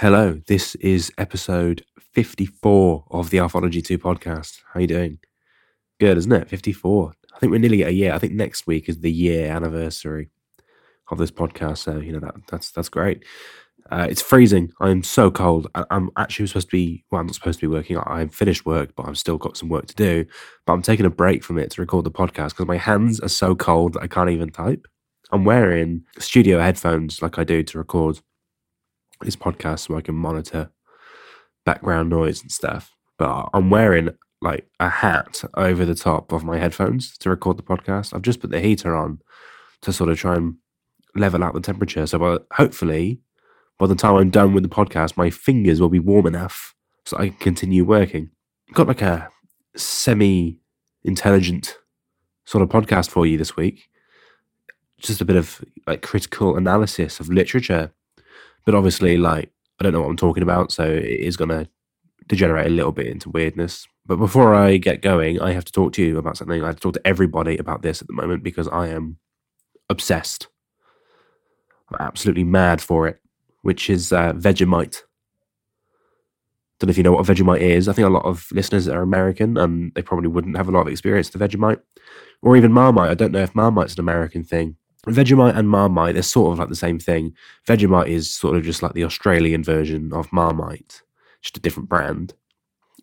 Hello, this is episode 54 of the Arthology 2 podcast. How you doing? Good, isn't it? 54. I think we're nearly at a year. I think next week is the year anniversary of this podcast. So, you know, that that's that's great. Uh, it's freezing. I'm so cold. I, am actually supposed to be, well, I'm not supposed to be working. I've finished work, but I've still got some work to do. But I'm taking a break from it to record the podcast because my hands are so cold that I can't even type. I'm wearing studio headphones like I do to record this podcast so I can monitor background noise and stuff. But I'm wearing like a hat over the top of my headphones to record the podcast. I've just put the heater on to sort of try and level out the temperature. So hopefully, by the time I'm done with the podcast, my fingers will be warm enough so I can continue working. I've got like a semi intelligent sort of podcast for you this week. Just a bit of like critical analysis of literature but obviously, like, I don't know what I'm talking about, so it is going to degenerate a little bit into weirdness. But before I get going, I have to talk to you about something. I have to talk to everybody about this at the moment because I am obsessed. I'm absolutely mad for it, which is uh, Vegemite. Don't know if you know what Vegemite is. I think a lot of listeners are American and they probably wouldn't have a lot of experience with Vegemite. Or even Marmite. I don't know if Marmite's an American thing. Vegemite and Marmite, they're sort of like the same thing. Vegemite is sort of just like the Australian version of Marmite, just a different brand.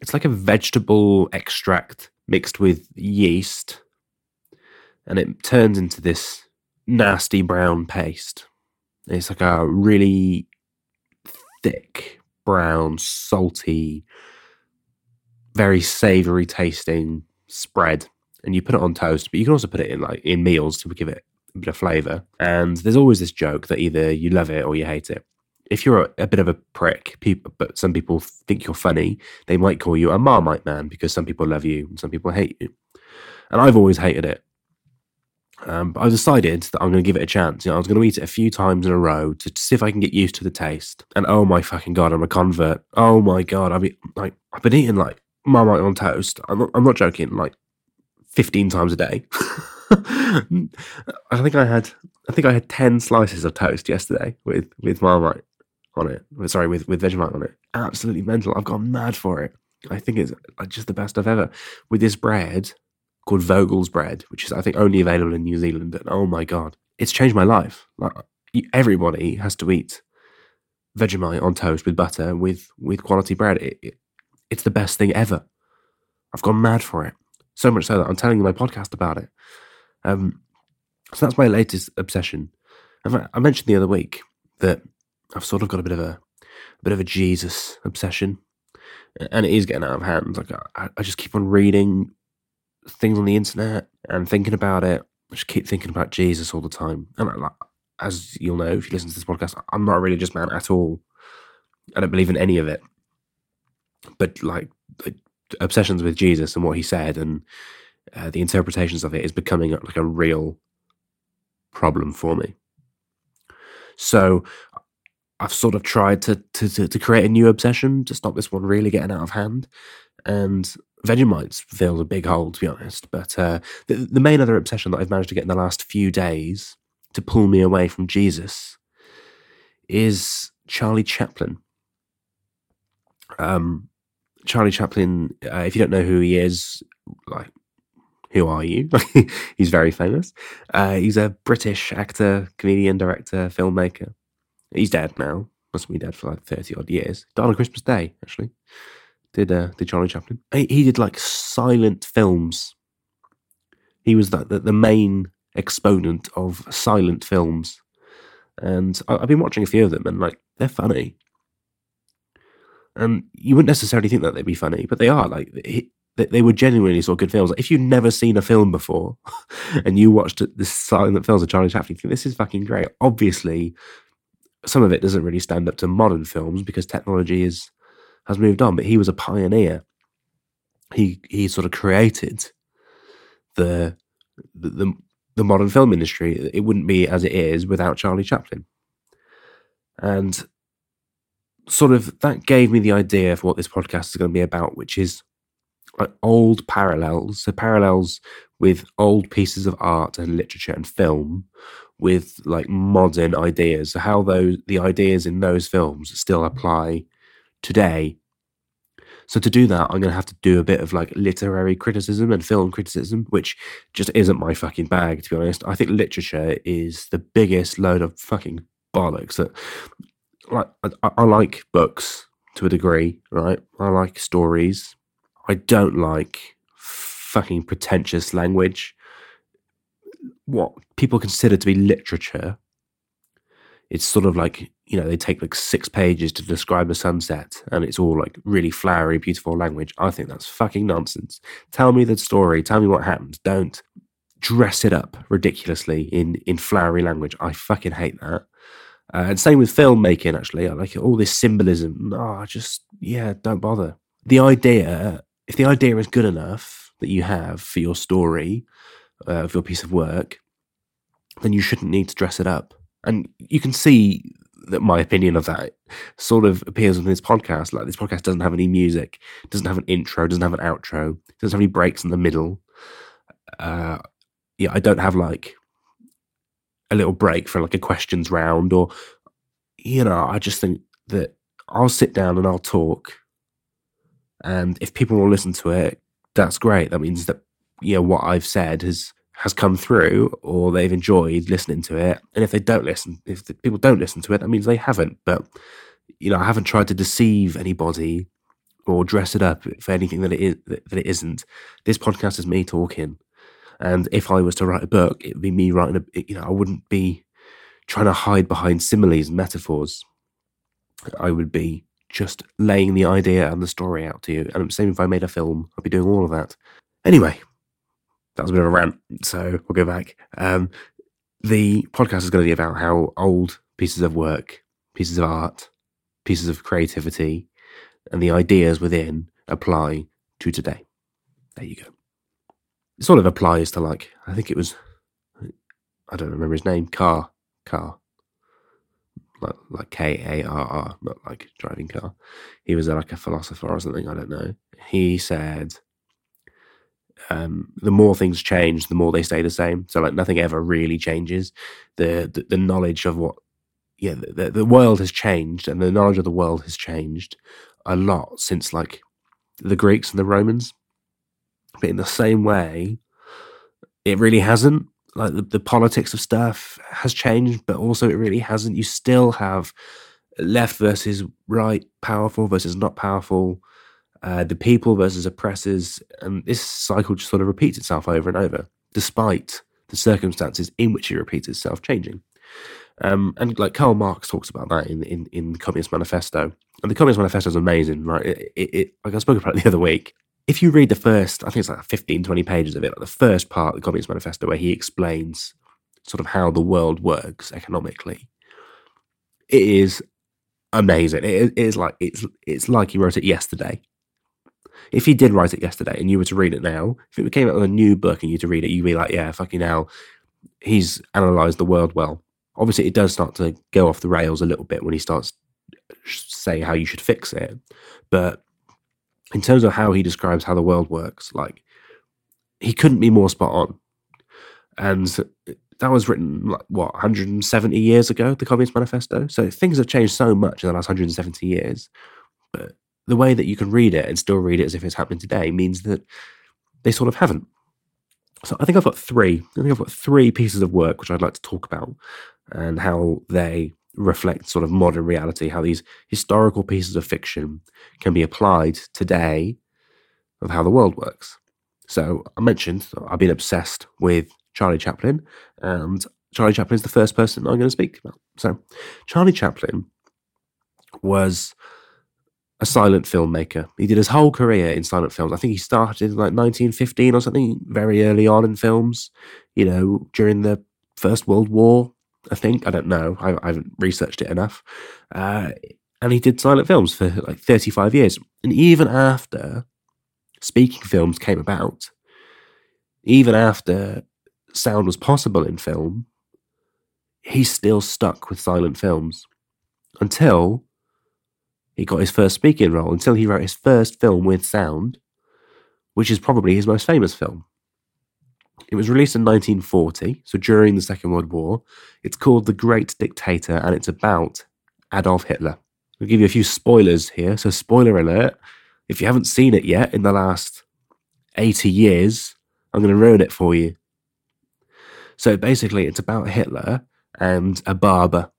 It's like a vegetable extract mixed with yeast, and it turns into this nasty brown paste. It's like a really thick, brown, salty, very savory tasting spread. And you put it on toast, but you can also put it in like in meals to give it bit of flavour. And there's always this joke that either you love it or you hate it. If you're a, a bit of a prick, people, but some people think you're funny, they might call you a Marmite man because some people love you and some people hate you. And I've always hated it. Um, but I decided that I'm going to give it a chance. You know, I was going to eat it a few times in a row to see if I can get used to the taste. And oh my fucking god, I'm a convert. Oh my god, I mean, like I've been eating like Marmite on toast. I'm not, I'm not joking. Like 15 times a day. I think I had I think I had ten slices of toast yesterday with with Marmite on it. Sorry, with with Vegemite on it. Absolutely mental. I've gone mad for it. I think it's just the best I've ever. With this bread called Vogel's bread, which is I think only available in New Zealand, and oh my god, it's changed my life. Like everybody has to eat Vegemite on toast with butter with with quality bread. It, it, it's the best thing ever. I've gone mad for it. So much so that I'm telling my podcast about it. Um, so that's my latest obsession. I mentioned the other week that I've sort of got a bit of a, a bit of a Jesus obsession, and it is getting out of hand. Like I, I just keep on reading things on the internet and thinking about it. I just keep thinking about Jesus all the time. And I, as you'll know, if you listen to this podcast, I'm not a religious man at all. I don't believe in any of it. But like obsessions with Jesus and what he said and uh, the interpretations of it is becoming like a real problem for me. So I've sort of tried to, to, to create a new obsession to stop this one really getting out of hand. And Vegemites fills a big hole, to be honest. But uh, the, the main other obsession that I've managed to get in the last few days to pull me away from Jesus is Charlie Chaplin. Um, Charlie Chaplin, uh, if you don't know who he is, like who are you? he's very famous. Uh, he's a British actor, comedian, director, filmmaker. He's dead now. Must be dead for like thirty odd years. Died on Christmas Day, actually. Did uh, did Charlie Chaplin? He, he did like silent films. He was the, the, the main exponent of silent films, and I, I've been watching a few of them, and like they're funny. And you wouldn't necessarily think that they'd be funny, but they are. Like they, they were genuinely sort of good films. Like, if you've never seen a film before and you watched the silent films of Charlie Chaplin, you think this is fucking great. Obviously, some of it doesn't really stand up to modern films because technology is has moved on. But he was a pioneer. He he sort of created the the, the, the modern film industry. It wouldn't be as it is without Charlie Chaplin. And sort of that gave me the idea for what this podcast is going to be about, which is old parallels, so parallels with old pieces of art and literature and film, with like modern ideas, So how those the ideas in those films still apply today. So to do that, I'm to have to do a bit of like literary criticism and film criticism, which just isn't my fucking bag, to be honest. I think literature is the biggest load of fucking bollocks. That like I, I like books to a degree, right? I like stories. I don't like fucking pretentious language. What people consider to be literature, it's sort of like, you know, they take like six pages to describe a sunset and it's all like really flowery, beautiful language. I think that's fucking nonsense. Tell me the story, tell me what happened. Don't dress it up ridiculously in, in flowery language. I fucking hate that. Uh, and same with filmmaking, actually. I like it. All this symbolism. Oh, just, yeah, don't bother. The idea, if the idea is good enough that you have for your story, uh, for your piece of work, then you shouldn't need to dress it up. And you can see that my opinion of that sort of appears in this podcast. Like, this podcast doesn't have any music, doesn't have an intro, doesn't have an outro, doesn't have any breaks in the middle. Uh, yeah, I don't have like a little break for like a questions round or you know i just think that i'll sit down and i'll talk and if people will listen to it that's great. That means that you know what i've said has has come through or they've enjoyed listening to it. And if they don't listen if people don't listen to it that means they haven't. But you know i haven't tried to deceive anybody or dress it up for anything that it is that it isn't. This podcast is me talking. And if I was to write a book, it would be me writing a, you know, I wouldn't be trying to hide behind similes and metaphors. I would be just laying the idea and the story out to you. And same if I made a film, I'd be doing all of that. Anyway, that was a bit of a rant, so we'll go back. Um, the podcast is going to be about how old pieces of work, pieces of art, pieces of creativity, and the ideas within apply to today. There you go it sort of applies to like I think it was I don't remember his name car car like like K A R R not like driving car. He was like a philosopher or something. I don't know. He said. Um, the more things change, the more they stay the same. So like nothing ever really changes. The the, the knowledge of what, yeah, the, the world has changed, and the knowledge of the world has changed a lot since like the Greeks and the Romans but in the same way, it really hasn't. Like the, the politics of stuff has changed, but also it really hasn't. You still have left versus right, powerful versus not powerful, uh, the people versus oppressors, and this cycle just sort of repeats itself over and over, despite the circumstances in which it repeats itself changing. Um, and like Karl Marx talks about that in, in, in the Communist Manifesto. And the Communist Manifesto is amazing, right? It, it, it, like I spoke about it the other week if you read the first, I think it's like 15, 20 pages of it, like the first part of the Communist Manifesto, where he explains sort of how the world works economically, it is amazing. It is like it's it's like he wrote it yesterday. If he did write it yesterday and you were to read it now, if it came out with a new book and you were to read it, you'd be like, yeah, fucking hell, he's analysed the world well. Obviously, it does start to go off the rails a little bit when he starts say how you should fix it, but in terms of how he describes how the world works, like he couldn't be more spot on. And that was written like what 170 years ago, the Communist Manifesto. So things have changed so much in the last 170 years. But the way that you can read it and still read it as if it's happening today means that they sort of haven't. So I think I've got three. I think I've got three pieces of work which I'd like to talk about and how they reflect sort of modern reality, how these historical pieces of fiction can be applied today of how the world works. So I mentioned I've been obsessed with Charlie Chaplin, and Charlie Chaplin is the first person I'm going to speak about. So Charlie Chaplin was a silent filmmaker. He did his whole career in silent films. I think he started in like 1915 or something, very early on in films, you know, during the First World War. I think I don't know. I, I haven't researched it enough. Uh, and he did silent films for like 35 years. And even after speaking films came about, even after sound was possible in film, he still stuck with silent films until he got his first speaking role, until he wrote his first film with sound, which is probably his most famous film. It was released in 1940, so during the Second World War. It's called The Great Dictator, and it's about Adolf Hitler. I'll give you a few spoilers here. So, spoiler alert if you haven't seen it yet in the last 80 years, I'm going to ruin it for you. So, basically, it's about Hitler and a barber.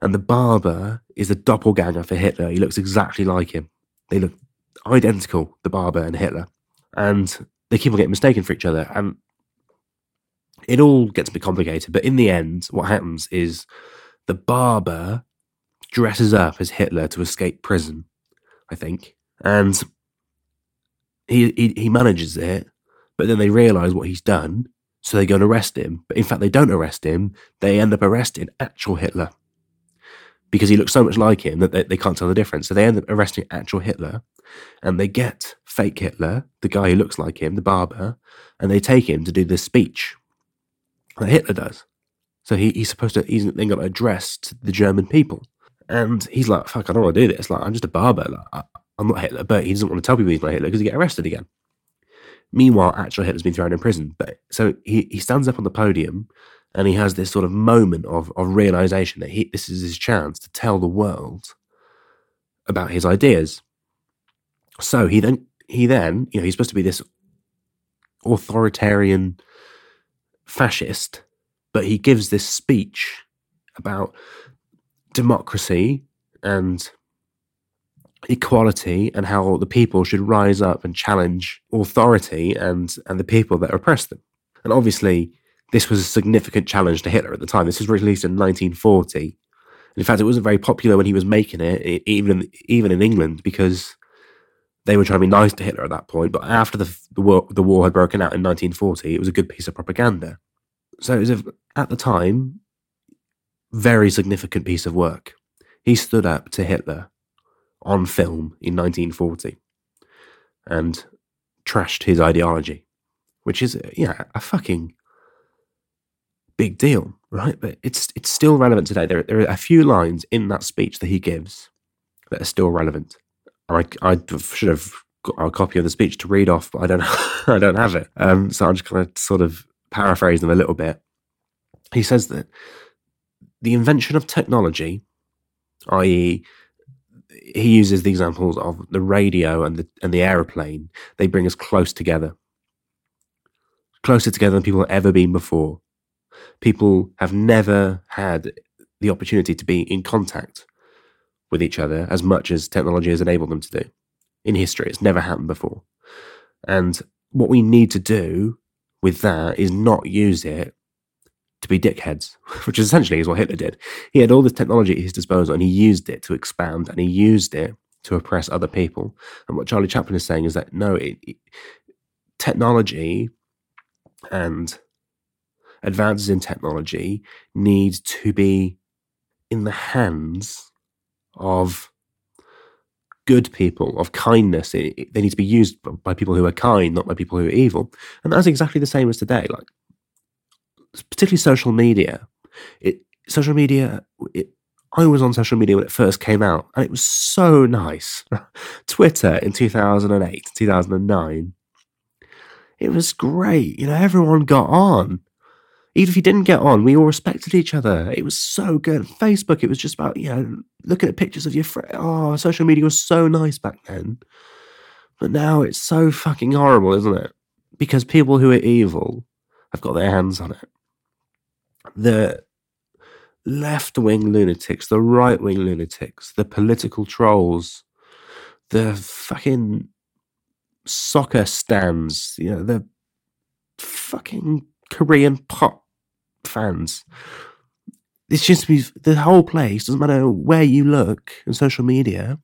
And the barber is a doppelganger for Hitler. He looks exactly like him. They look identical, the barber and Hitler. And they keep on getting mistaken for each other. And it all gets a bit complicated. But in the end, what happens is the barber dresses up as Hitler to escape prison, I think. And he, he, he manages it, but then they realize what he's done. So they go and arrest him. But in fact, they don't arrest him. They end up arresting actual Hitler because he looks so much like him that they, they can't tell the difference. So they end up arresting actual Hitler and they get fake Hitler, the guy who looks like him, the barber, and they take him to do this speech that Hitler does. So he, he's supposed to, he's then got to address to the German people. And he's like, fuck, I don't want to do this. Like, I'm just a barber. Like, I, I'm not Hitler, but he doesn't want to tell people he's not Hitler because he get arrested again. Meanwhile, actual Hitler's been thrown in prison. But so he, he stands up on the podium and he has this sort of moment of, of realization that he, this is his chance to tell the world about his ideas. So he then he then, you know, he's supposed to be this authoritarian fascist, but he gives this speech about democracy and equality and how the people should rise up and challenge authority and and the people that oppress them. And obviously, this was a significant challenge to Hitler at the time. This was released in 1940. In fact, it wasn't very popular when he was making it, even even in England, because they were trying to be nice to Hitler at that point. But after the the war, the war had broken out in 1940, it was a good piece of propaganda. So it was a, at the time very significant piece of work. He stood up to Hitler on film in 1940 and trashed his ideology, which is yeah a fucking big deal, right? But it's it's still relevant today. There there are a few lines in that speech that he gives that are still relevant. I I should have got a copy of the speech to read off, but I don't I don't have it. Um, so I'm just going to sort of paraphrase them a little bit. He says that the invention of technology, i.e., he uses the examples of the radio and the and the aeroplane. They bring us close together, closer together than people have ever been before. People have never had the opportunity to be in contact with each other as much as technology has enabled them to do in history. It's never happened before, and what we need to do with that is not use it to be dickheads, which essentially is what Hitler did. He had all this technology at his disposal and he used it to expand and he used it to oppress other people. And what Charlie Chaplin is saying is that no, it, it, technology and advances in technology need to be in the hands of good people, of kindness. they need to be used by people who are kind, not by people who are evil. And that's exactly the same as today. Like particularly social media. It social media. It, I was on social media when it first came out, and it was so nice. Twitter in two thousand and eight, two thousand and nine. It was great. You know, everyone got on. Even if you didn't get on, we all respected each other. It was so good. Facebook, it was just about, you know, looking at pictures of your friend. Oh, social media was so nice back then. But now it's so fucking horrible, isn't it? Because people who are evil have got their hands on it the left wing lunatics, the right wing lunatics, the political trolls, the fucking soccer stands, you know, the fucking Korean pop fans. It's just the whole place, doesn't matter where you look in social media,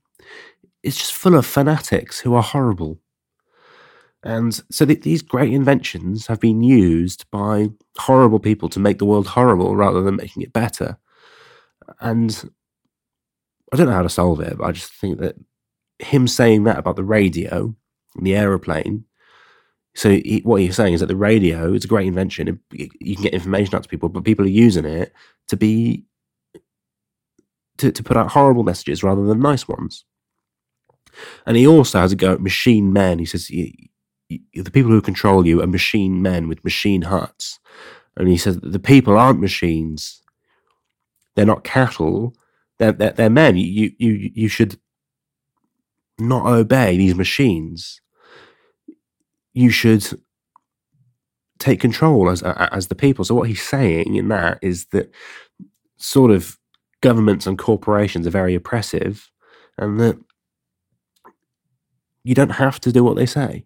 it's just full of fanatics who are horrible. And so th- these great inventions have been used by horrible people to make the world horrible rather than making it better. And I don't know how to solve it, but I just think that him saying that about the radio and the aeroplane. So he, what he's saying is that the radio is a great invention. It, you can get information out to people, but people are using it to be to, to put out horrible messages rather than nice ones. And he also has a go at machine men. He says the people who control you are machine men with machine hearts. And he says the people aren't machines. They're not cattle. They're, they're, they're men. You, you, you should not obey these machines. You should take control as as the people. So what he's saying in that is that sort of governments and corporations are very oppressive, and that you don't have to do what they say.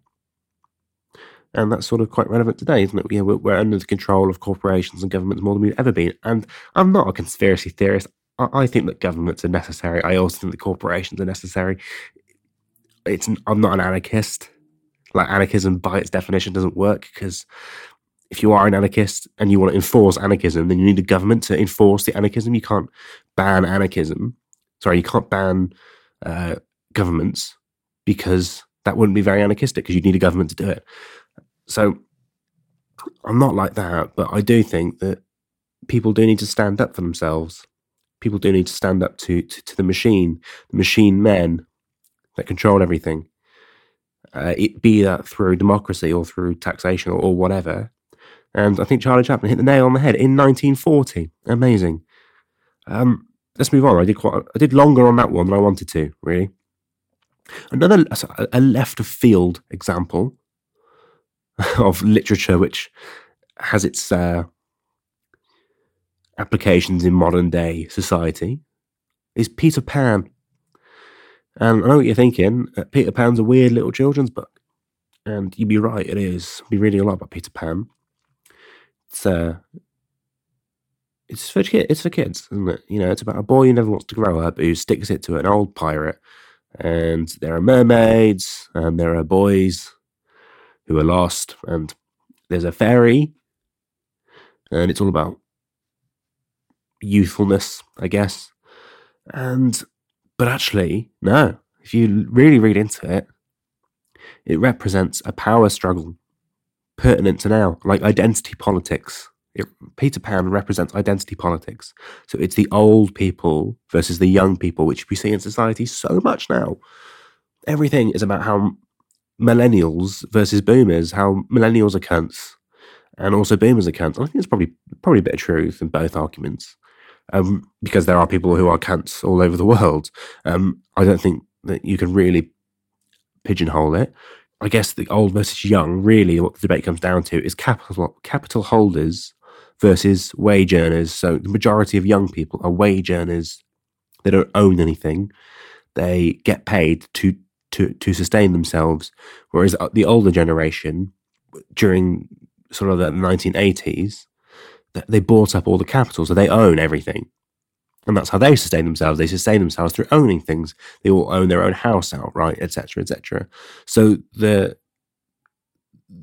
And that's sort of quite relevant today, isn't it? Yeah, we're, we're under the control of corporations and governments more than we've ever been. And I'm not a conspiracy theorist. I, I think that governments are necessary. I also think that corporations are necessary. It's I'm not an anarchist. Like anarchism, by its definition, doesn't work because if you are an anarchist and you want to enforce anarchism, then you need a government to enforce the anarchism. You can't ban anarchism. Sorry, you can't ban uh, governments because that wouldn't be very anarchistic because you'd need a government to do it. So I'm not like that, but I do think that people do need to stand up for themselves. People do need to stand up to, to, to the machine, the machine men that control everything. Uh, it be that through democracy or through taxation or, or whatever. And I think Charlie Chaplin hit the nail on the head in 1940. Amazing. Um, let's move on. I did quite. I did longer on that one than I wanted to. Really. Another a left of field example of literature which has its uh, applications in modern day society is Peter Pan. And I know what you're thinking. Uh, Peter Pan's a weird little children's book, and you'd be right. It is. I'll be reading a lot about Peter Pan. It's uh, it's for kids. It's for kids, isn't it? You know, it's about a boy who never wants to grow up, who sticks it to an old pirate, and there are mermaids, and there are boys who are lost, and there's a fairy, and it's all about youthfulness, I guess. And but actually, no. If you really read into it, it represents a power struggle pertinent to now, like identity politics. It, Peter Pan represents identity politics. So it's the old people versus the young people, which we see in society so much now. Everything is about how millennials versus boomers, how millennials are cunts and also boomers are cunts. I think there's probably probably a bit of truth in both arguments. Um, because there are people who are cunts all over the world. Um, I don't think that you can really pigeonhole it. I guess the old versus young, really, what the debate comes down to is capital capital holders versus wage earners. So the majority of young people are wage earners. They don't own anything. They get paid to to to sustain themselves. Whereas uh, the older generation, during sort of the 1980s, they bought up all the capital, so they own everything. And that's how they sustain themselves. They sustain themselves through owning things. They all own their own house outright, etc., etc. So the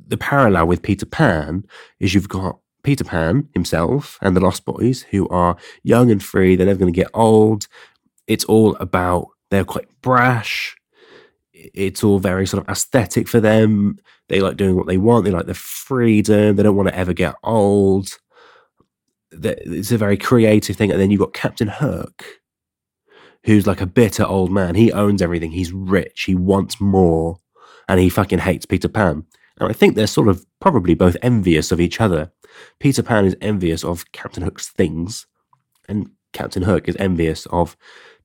the parallel with Peter Pan is you've got Peter Pan himself and the Lost Boys, who are young and free. They're never going to get old. It's all about they're quite brash it's all very sort of aesthetic for them. They like doing what they want. They like the freedom. They don't want to ever get old. It's a very creative thing. And then you've got Captain Hook, who's like a bitter old man. He owns everything. He's rich. He wants more. And he fucking hates Peter Pan. And I think they're sort of probably both envious of each other. Peter Pan is envious of Captain Hook's things, and Captain Hook is envious of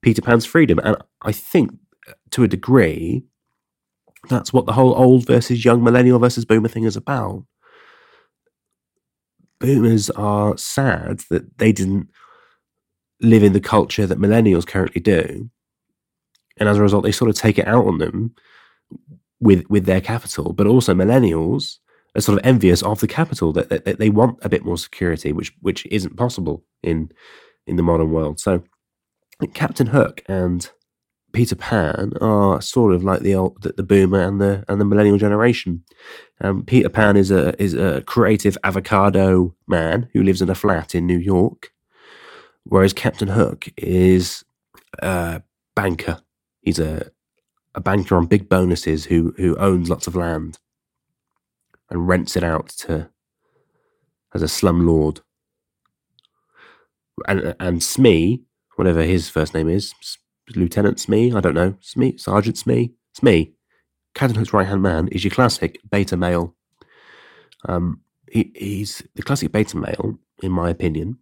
Peter Pan's freedom. And I think uh, to a degree, that's what the whole old versus young millennial versus boomer thing is about. Boomers are sad that they didn't live in the culture that millennials currently do. And as a result, they sort of take it out on them with with their capital. But also millennials are sort of envious of the capital that, that, that they want a bit more security, which which isn't possible in in the modern world. So Captain Hook and Peter Pan are sort of like the old, the, the boomer and the and the millennial generation. Um, Peter Pan is a is a creative avocado man who lives in a flat in New York, whereas Captain Hook is a banker. He's a a banker on big bonuses who who owns lots of land and rents it out to as a slum lord. And and Smee, whatever his first name is, Lieutenant Smee, I don't know, Smee, Sergeant Smee, Smee, Captain Hook's right hand man is your classic beta male. Um, he, he's the classic beta male, in my opinion,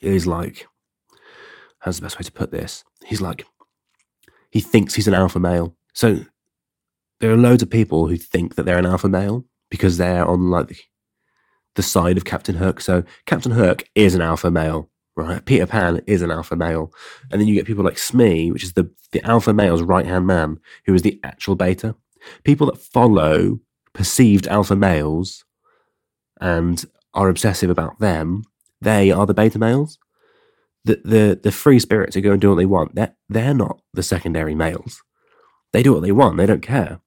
is like, how's the best way to put this? He's like, he thinks he's an alpha male. So there are loads of people who think that they're an alpha male because they're on like the side of Captain Hook. So Captain Hook is an alpha male, right? Peter Pan is an alpha male. And then you get people like Smee, which is the, the alpha male's right hand man, who is the actual beta. People that follow perceived alpha males and are obsessive about them, they are the beta males. The, the, the free spirits who go and do what they want, they're, they're not the secondary males. They do what they want, they don't care.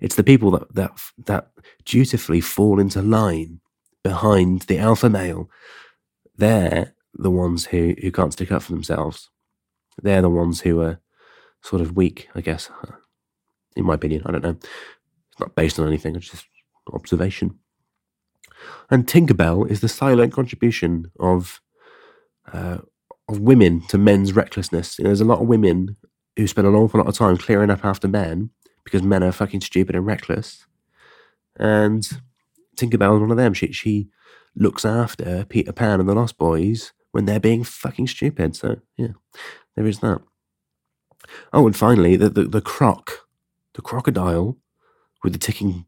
It's the people that, that, that dutifully fall into line behind the alpha male. They're the ones who, who can't stick up for themselves. They're the ones who are sort of weak, I guess. In my opinion, I don't know. It's not based on anything, it's just observation. And Tinkerbell is the silent contribution of uh, of women to men's recklessness. You know, there's a lot of women who spend an awful lot of time clearing up after men because men are fucking stupid and reckless. And Tinkerbell is one of them. She she looks after Peter Pan and the Lost Boys when they're being fucking stupid. So yeah, there is that. Oh, and finally, the the, the croc, the crocodile with the ticking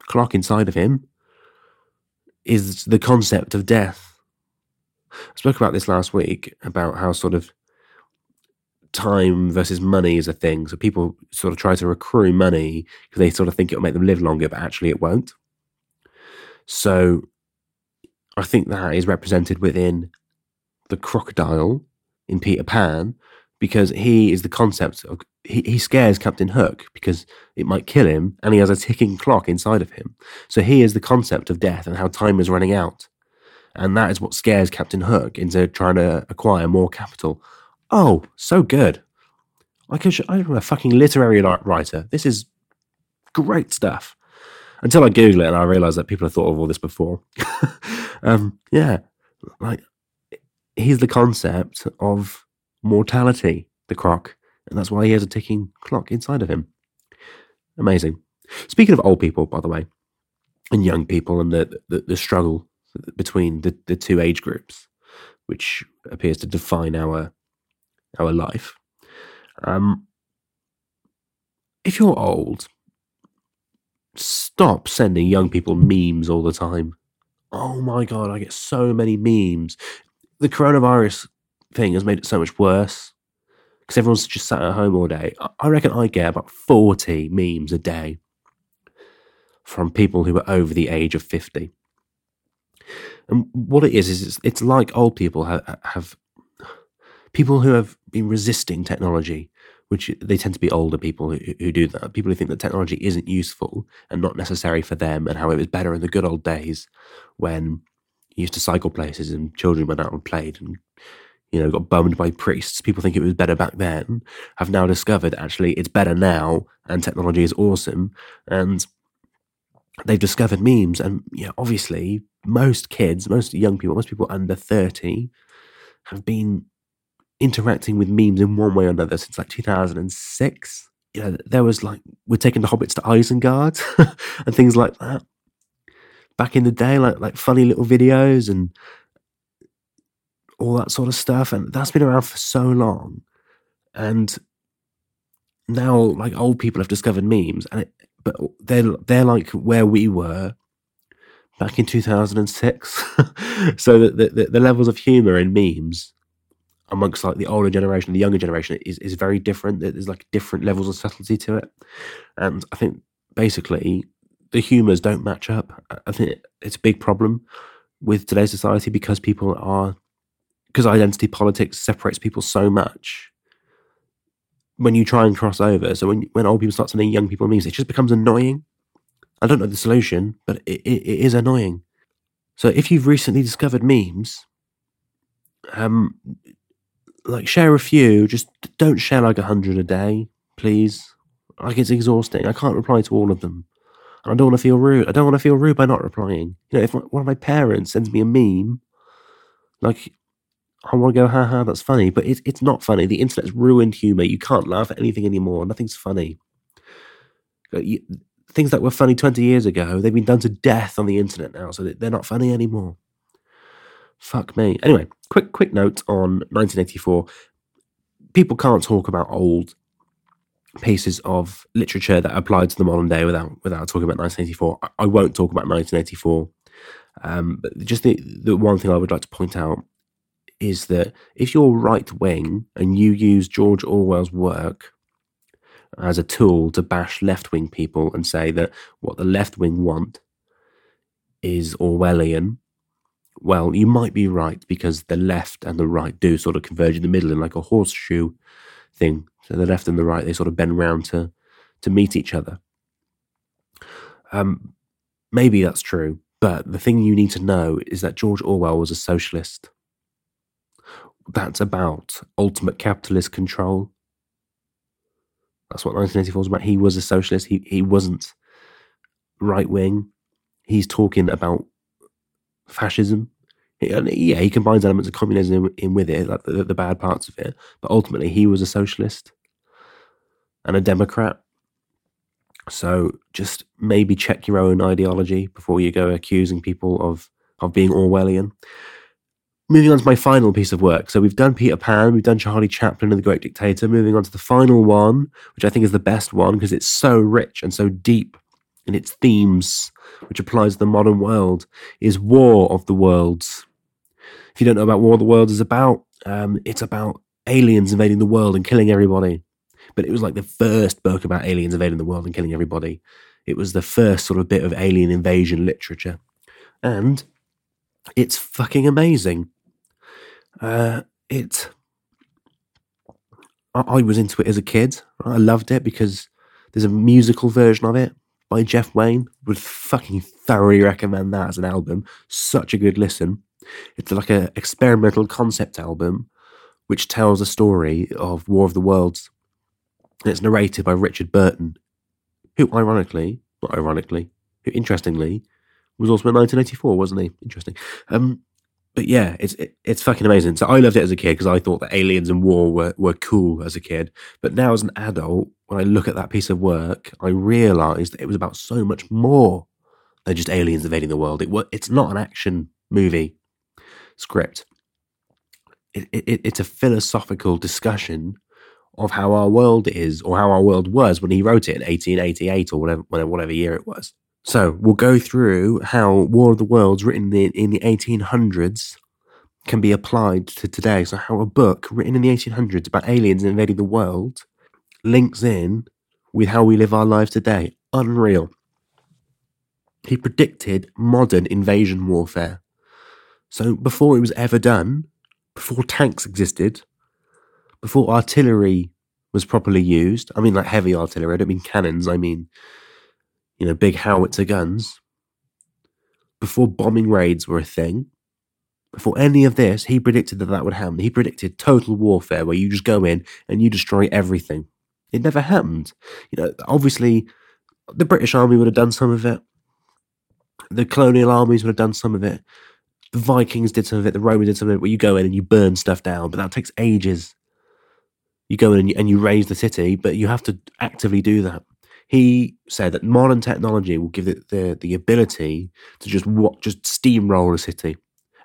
clock inside of him is the concept of death. I spoke about this last week about how sort of time versus money is a thing. So people sort of try to accrue money because they sort of think it'll make them live longer, but actually it won't. So I think that is represented within the crocodile in Peter Pan because he is the concept of he, he scares Captain Hook because it might kill him and he has a ticking clock inside of him. So he is the concept of death and how time is running out. And that is what scares Captain Hook into trying to acquire more capital. Oh, so good. I could, I'm a fucking literary writer. This is great stuff. Until I Google it and I realize that people have thought of all this before. um, yeah, like he's the concept of mortality, the croc, and that's why he has a ticking clock inside of him. Amazing. Speaking of old people, by the way, and young people, and the the, the struggle between the, the two age groups, which appears to define our our life. Um, if you're old, stop sending young people memes all the time. Oh my god, I get so many memes. The coronavirus thing has made it so much worse because everyone's just sat at home all day. I reckon I get about 40 memes a day from people who are over the age of 50. And what it is, is it's, it's like old people have, have people who have been resisting technology, which they tend to be older people who, who do that. People who think that technology isn't useful and not necessary for them, and how it was better in the good old days when you used to cycle places and children went out and played and you know got bummed by priests. People think it was better back then. Have now discovered actually it's better now, and technology is awesome, and they've discovered memes. And yeah, obviously, most kids, most young people, most people under thirty have been interacting with memes in one way or another since like 2006. You know, there was like, we're taking the hobbits to Isengard and things like that. Back in the day, like like funny little videos and all that sort of stuff. And that's been around for so long. And now like old people have discovered memes and it, but they're they're like where we were back in 2006 so the, the, the levels of humor in memes amongst like the older generation, the younger generation is is very different. There's like different levels of subtlety to it, and I think basically the humors don't match up. I think it's a big problem with today's society because people are because identity politics separates people so much. When you try and cross over, so when when old people start sending young people memes, it just becomes annoying. I don't know the solution, but it, it, it is annoying. So if you've recently discovered memes, um, like share a few. Just don't share like a hundred a day, please. Like it's exhausting. I can't reply to all of them. I don't want to feel rude. I don't want to feel rude by not replying. You know, if one of my parents sends me a meme, like I want to go, ha ha, that's funny, but it's it's not funny. The internet's ruined humor. You can't laugh at anything anymore. Nothing's funny. Uh, things that were funny 20 years ago, they've been done to death on the internet now, so they're not funny anymore. Fuck me. Anyway, quick quick note on 1984. People can't talk about old pieces of literature that apply to the modern day without without talking about 1984. I, I won't talk about 1984. Um, but just the the one thing I would like to point out is that if you're right wing and you use George Orwell's work as a tool to bash left wing people and say that what the left wing want is Orwellian, well, you might be right because the left and the right do sort of converge in the middle in like a horseshoe thing. So the left and the right they sort of bend round to to meet each other. Um, maybe that's true, but the thing you need to know is that George Orwell was a socialist. That's about ultimate capitalist control that's what 1984 was about. He was a socialist. He he wasn't right wing. He's talking about fascism. Yeah, he combines elements of communism in, in with it, like the, the bad parts of it. But ultimately, he was a socialist and a Democrat. So just maybe check your own ideology before you go accusing people of of being Orwellian moving on to my final piece of work. So we've done Peter Pan, we've done Charlie Chaplin and the Great Dictator. Moving on to the final one, which I think is the best one because it's so rich and so deep in its themes, which applies to the modern world, is War of the Worlds. If you don't know about War of the Worlds is about, um, it's about aliens invading the world and killing everybody. But it was like the first book about aliens invading the world and killing everybody. It was the first sort of bit of alien invasion literature. And it's fucking amazing. Uh, it. I, was into it as a kid. I loved it because there's a musical version of it by Jeff Wayne. Would fucking thoroughly recommend that as an album. Such a good listen. It's like an experimental concept album which tells a story of War of the Worlds. And it's narrated by Richard Burton, who ironically, not ironically, who interestingly was also in 1984, wasn't he? Interesting. Um, but yeah, it's it, it's fucking amazing. So I loved it as a kid because I thought that aliens and war were, were cool as a kid. But now as an adult, when I look at that piece of work, I realise that it was about so much more than just aliens invading the world. It it's not an action movie script. It, it, it's a philosophical discussion of how our world is or how our world was when he wrote it in 1888 or whatever whatever, whatever year it was. So we'll go through how War of the Worlds, written in, in the 1800s, can be applied to today. So how a book written in the 1800s about aliens invading the world links in with how we live our lives today. Unreal. He predicted modern invasion warfare. So before it was ever done, before tanks existed, before artillery was properly used, I mean like heavy artillery, I don't mean cannons, I mean you know, big howitzer guns, before bombing raids were a thing, before any of this, he predicted that that would happen. He predicted total warfare where you just go in and you destroy everything. It never happened. You know, obviously, the British Army would have done some of it. The colonial armies would have done some of it. The Vikings did some of it. The Romans did some of it. Where you go in and you burn stuff down, but that takes ages. You go in and you, and you raze the city, but you have to actively do that he said that modern technology will give it the, the ability to just what just steamroll a city.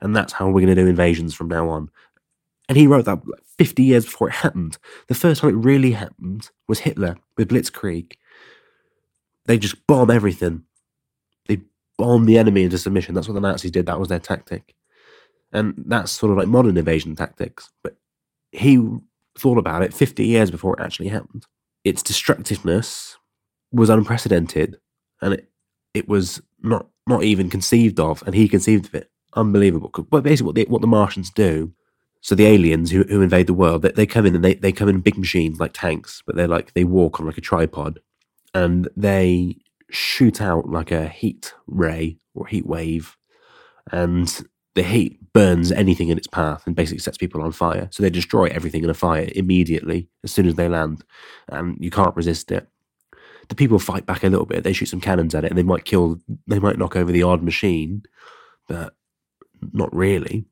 And that's how we're going to do invasions from now on. And he wrote that 50 years before it happened. The first time it really happened was Hitler with Blitzkrieg. They just bomb everything. They bomb the enemy into submission. That's what the Nazis did. That was their tactic. And that's sort of like modern invasion tactics. But he thought about it 50 years before it actually happened. Its destructiveness was unprecedented, and it, it was not not even conceived of, and he conceived of it. Unbelievable. But basically, what the, what the Martians do, so the aliens who, who invade the world, they, they come in and they, they come in big machines like tanks, but they're like they walk on like a tripod, and they shoot out like a heat ray or heat wave, and the heat burns anything in its path and basically sets people on fire. So they destroy everything in a fire immediately as soon as they land, and you can't resist it the people fight back a little bit. They shoot some cannons at it, and they might kill. They might knock over the odd machine, but not really.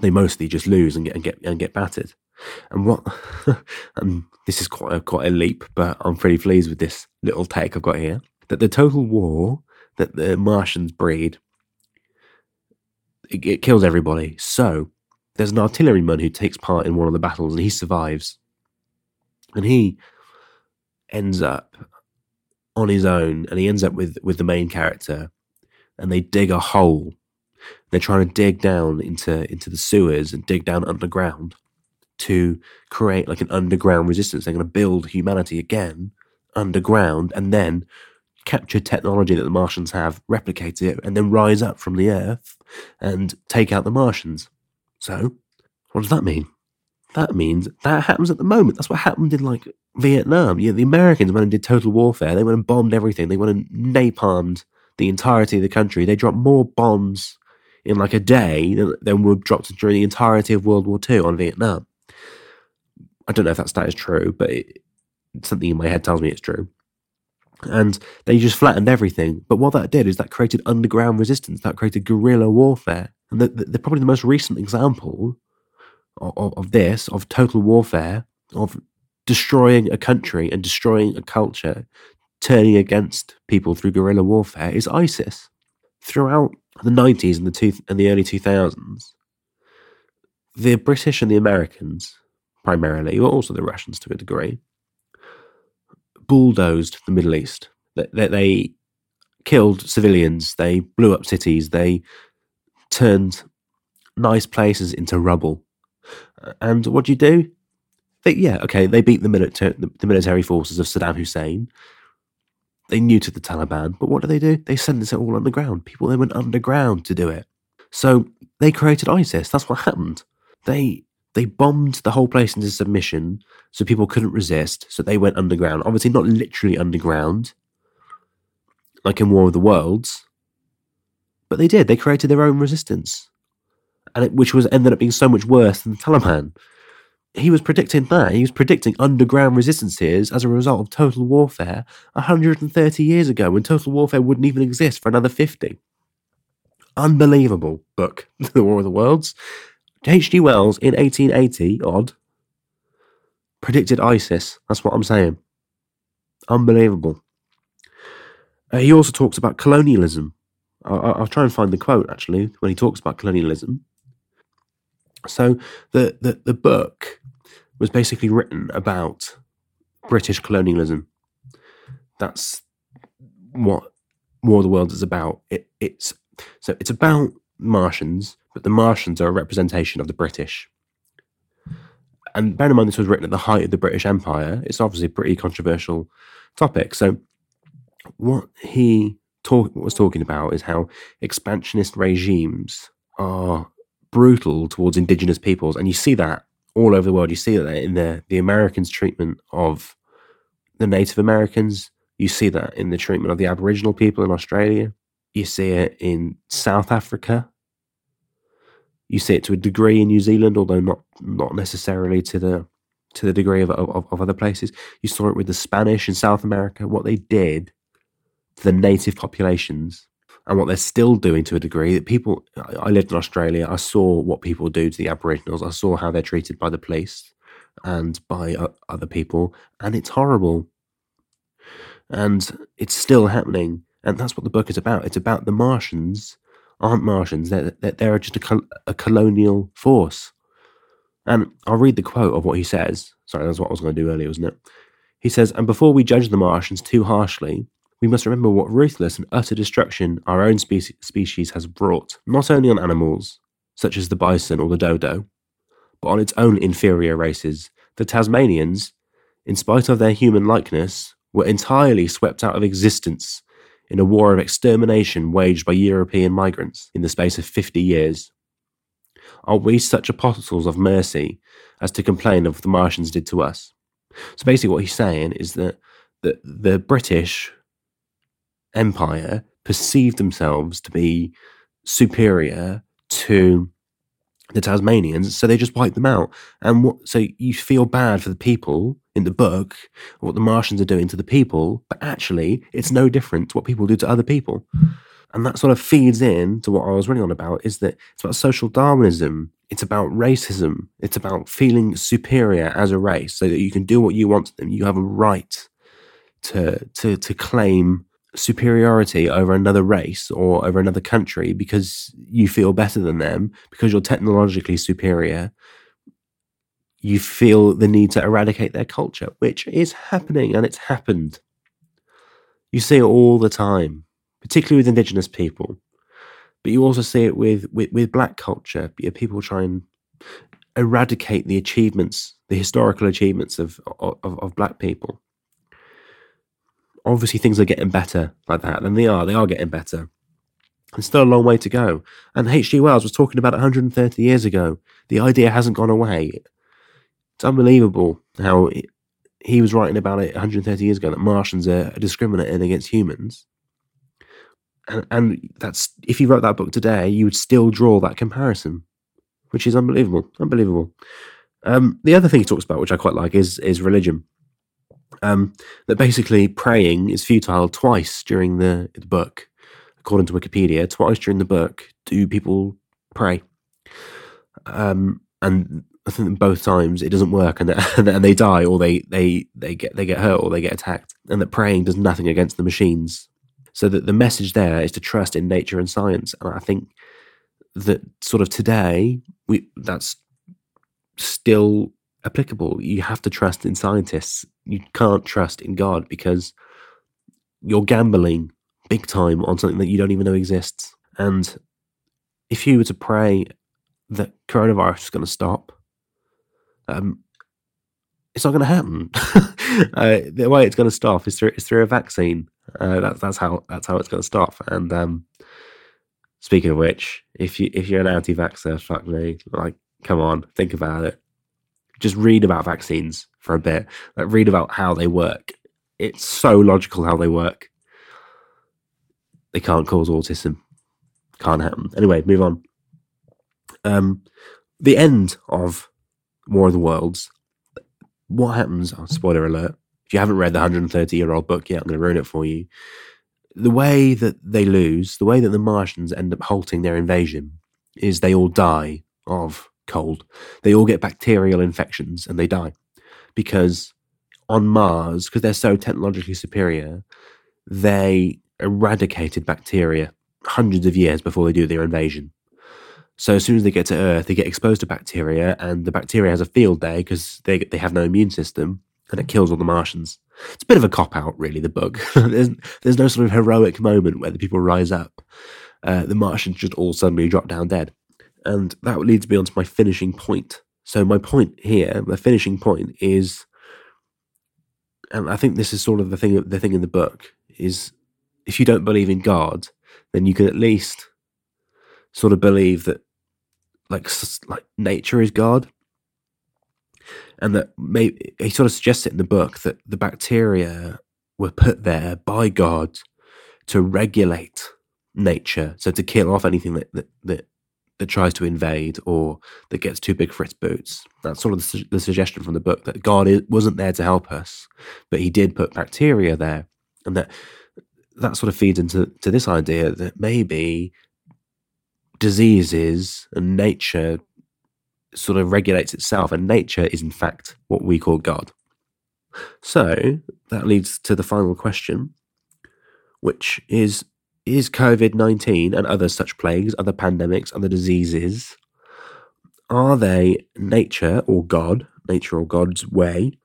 They mostly just lose and get and get and get battered. And what, and this is quite a, quite a leap, but I'm pretty pleased with this little take I've got here. That the total war that the Martians breed, it, it kills everybody. So there's an artilleryman who takes part in one of the battles and he survives. And he ends up on his own and he ends up with, with the main character and they dig a hole. They're trying to dig down into, into the sewers and dig down underground to create like an underground resistance. They're going to build humanity again underground and then capture technology that the Martians have, replicate it, and then rise up from the Earth and take out the Martians. So, what does that mean? That means that happens at the moment. That's what happened in like Vietnam. Yeah, the Americans went and did total warfare. They went and bombed everything. They went and napalmed the entirety of the country. They dropped more bombs in like a day than, than were dropped during the entirety of World War II on Vietnam. I don't know if that stat is true, but it, something in my head tells me it's true. And they just flattened everything. But what that did is that created underground resistance, that created guerrilla warfare. And the, the, the probably the most recent example of, of, this, of total warfare, of destroying a country and destroying a culture, turning against people through guerrilla warfare, is ISIS. Throughout the 90s and the, two, and the early 2000s, the British and the Americans, primarily, or also the Russians to a degree, bulldozed the Middle East. They, they, they killed civilians, they blew up cities, they turned nice places into rubble. And what do you do? They, yeah, okay, they beat the, military the, military forces of Saddam Hussein. They neutered the Taliban, but what do they do? They sent it all underground. People they went underground to do it. So they created ISIS. That's what happened. They they bombed the whole place into submission so people couldn't resist. So they went underground. Obviously, not literally underground, like in War of the Worlds, but they did. They created their own resistance, and it, which was ended up being so much worse than the Taliban. He was predicting that. He was predicting underground resistances as a result of total warfare 130 years ago when total warfare wouldn't even exist for another 50. Unbelievable book, The War of the Worlds. H.G. Wells in 1880 odd predicted ISIS. That's what I'm saying. Unbelievable. Uh, he also talks about colonialism. I- will try and find the quote actually when he talks about colonialism. So the, the the book was basically written about British colonialism. That's what War of the Worlds is about. It, it's so it's about Martians but the Martians are a representation of the British. And bear in mind, this was written at the height of the British Empire. It's obviously a pretty controversial topic. So, what he talk, was talking about is how expansionist regimes are brutal towards indigenous peoples, and you see that all over the world. You see that in the the Americans' treatment of the Native Americans. You see that in the treatment of the Aboriginal people in Australia. You see it in South Africa you see it to a degree in New Zealand, although not not necessarily to the to the degree of, of, of other places. You saw it with the Spanish in South America, what they did to the native populations and what they're still doing to a degree that people I lived in Australia, I saw what people do to the Aboriginals. I saw how they're treated by the police and by uh, other people, and it's horrible. And it's still happening. And that's what the book is about. It's about the Martians aren't Martians. They're, they're just a, a colonial force. And I'll read the quote of what he says. Sorry, that's what I was going to do earlier, wasn't it? He says, And before we judge the Martians too harshly, we must remember what ruthless and utter destruction our own specie- species has brought, not only on animals, such as the bison or the dodo, but on its own inferior races. The Tasmanians, in spite of their human likeness, were entirely swept out of existence in a war of extermination waged by European migrants in the space of 50 years. Are we such apostles of mercy as to complain of what the Martians did to us? So basically, what he's saying is that the, the British Empire perceived themselves to be superior to the Tasmanians, so they just wiped them out. And what, so you feel bad for the people in the book, what the Martians are doing to the people, but actually, it's no different to what people do to other people. And that sort of feeds in to what I was running on about is that it's about social Darwinism. It's about racism. It's about feeling superior as a race so that you can do what you want to them. You have a right to, to, to claim superiority over another race or over another country because you feel better than them, because you're technologically superior, you feel the need to eradicate their culture, which is happening and it's happened. You see it all the time, particularly with indigenous people. But you also see it with, with, with black culture. People try and eradicate the achievements, the historical achievements of, of, of black people obviously things are getting better like that, and they are. They are getting better. There's still a long way to go. And H.G. Wells was talking about 130 years ago. The idea hasn't gone away. It's unbelievable how he was writing about it 130 years ago that Martians are discriminating against humans. And, and that's if you wrote that book today, you would still draw that comparison, which is unbelievable. Unbelievable. Um, the other thing he talks about, which I quite like, is is religion um, that basically praying is futile twice during the, the book, according to Wikipedia. Twice during the book do people pray, um, and I think both times it doesn't work, and, and they die, or they they they get they get hurt, or they get attacked, and that praying does nothing against the machines. So that the message there is to trust in nature and science, and I think that sort of today we that's still applicable. You have to trust in scientists. You can't trust in God because you're gambling big time on something that you don't even know exists. And if you were to pray that coronavirus is going to stop, um, it's not going to happen. uh, the way it's going to stop is through, is through a vaccine. Uh, that's that's how that's how it's going to stop. And um, speaking of which, if you if you're an anti-vaxxer, fuck me, like come on, think about it just read about vaccines for a bit. Like read about how they work. It's so logical how they work. They can't cause autism. Can't happen. Anyway, move on. Um, the end of War of the Worlds. What happens? Oh, spoiler alert. If you haven't read the 130 year old book yet, I'm going to ruin it for you. The way that they lose, the way that the Martians end up halting their invasion, is they all die of cold. They all get bacterial infections and they die because on Mars, because they're so technologically superior, they eradicated bacteria hundreds of years before they do their invasion. So as soon as they get to Earth, they get exposed to bacteria, and the bacteria has a field day because they they have no immune system, and it kills all the Martians. It's a bit of a cop out, really. The book there's there's no sort of heroic moment where the people rise up. Uh, the Martians just all suddenly drop down dead. And that leads me on to my finishing point. So, my point here, my finishing point is, and I think this is sort of the thing, the thing in the book is if you don't believe in God, then you can at least sort of believe that like like nature is God, and that maybe he sort of suggests it in the book that the bacteria were put there by God to regulate nature, so to kill off anything that that, that that tries to invade or that gets too big for its boots. That's sort of the, su- the suggestion from the book that God is, wasn't there to help us, but He did put bacteria there, and that that sort of feeds into to this idea that maybe diseases and nature sort of regulates itself, and nature is in fact what we call God. So that leads to the final question, which is is COVID 19 and other such plagues, other pandemics, other diseases, are they nature or God, nature or God's way?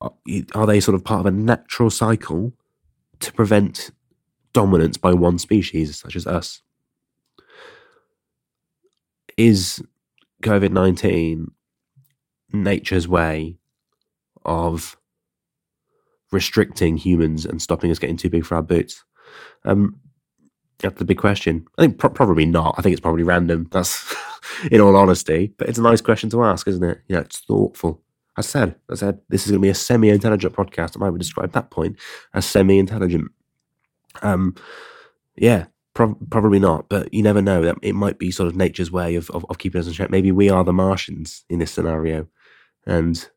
Uh, are they sort of part of a natural cycle to prevent dominance by one species, such as us? Is COVID 19 nature's way of restricting humans and stopping us getting too big for our boots? Um, that's the big question. I think pro- probably not. I think it's probably random. That's in all honesty, but it's a nice question to ask, isn't it? Yeah, it's thoughtful. I said, I said, this is going to be a semi-intelligent podcast, I would describe that point as semi-intelligent. Um, yeah, pro- probably not, but you never know. That it might be sort of nature's way of, of, of keeping us in check. Maybe we are the Martians in this scenario, and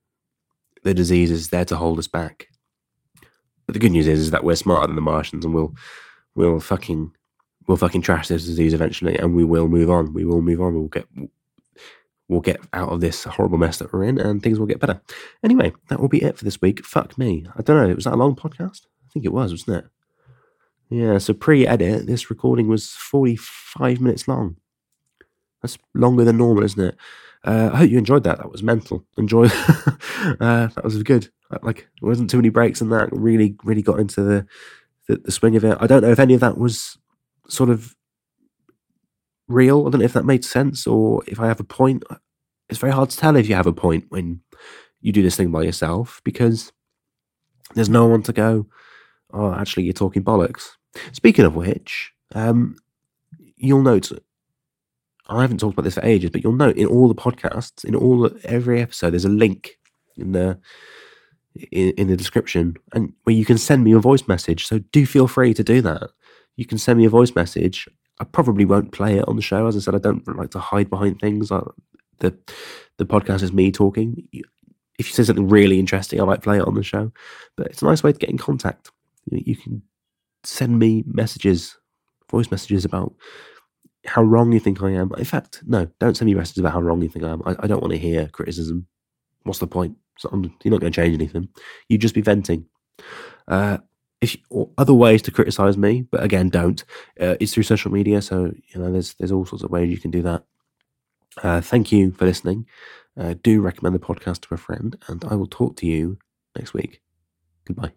the disease is there to hold us back. But the good news is, is that we're smarter than the Martians, and we'll we'll fucking we'll fucking trash this disease eventually, and we will move on. We will move on. We'll get we'll get out of this horrible mess that we're in, and things will get better. Anyway, that will be it for this week. Fuck me. I don't know. Was that a long podcast? I think it was, wasn't it? Yeah. So pre-edit, this recording was forty-five minutes long. That's longer than normal, isn't it? Uh, I hope you enjoyed that. That was mental. Enjoy. uh, that was good. Like, it wasn't too many breaks in that. Really, really got into the, the the swing of it. I don't know if any of that was sort of real. I don't know if that made sense or if I have a point. It's very hard to tell if you have a point when you do this thing by yourself because there's no one to go. Oh, actually, you're talking bollocks. Speaking of which, um, you'll note I haven't talked about this for ages, but you'll note in all the podcasts, in all every episode, there's a link in the in, in the description, and where you can send me a voice message. So do feel free to do that. You can send me a voice message. I probably won't play it on the show. As I said, I don't like to hide behind things. I, the the podcast is me talking. If you say something really interesting, I might play it on the show. But it's a nice way to get in contact. You, can send me messages, voice messages about how wrong you think I am. In fact, no, don't send me messages about how wrong you think I am. I, I don't want to hear criticism. What's the point? So you're not going to change anything. You'd just be venting. Uh, if you, other ways to criticize me, but again, don't. Uh, it's through social media, so you know there's there's all sorts of ways you can do that. Uh, thank you for listening. Uh, do recommend the podcast to a friend, and I will talk to you next week. Goodbye.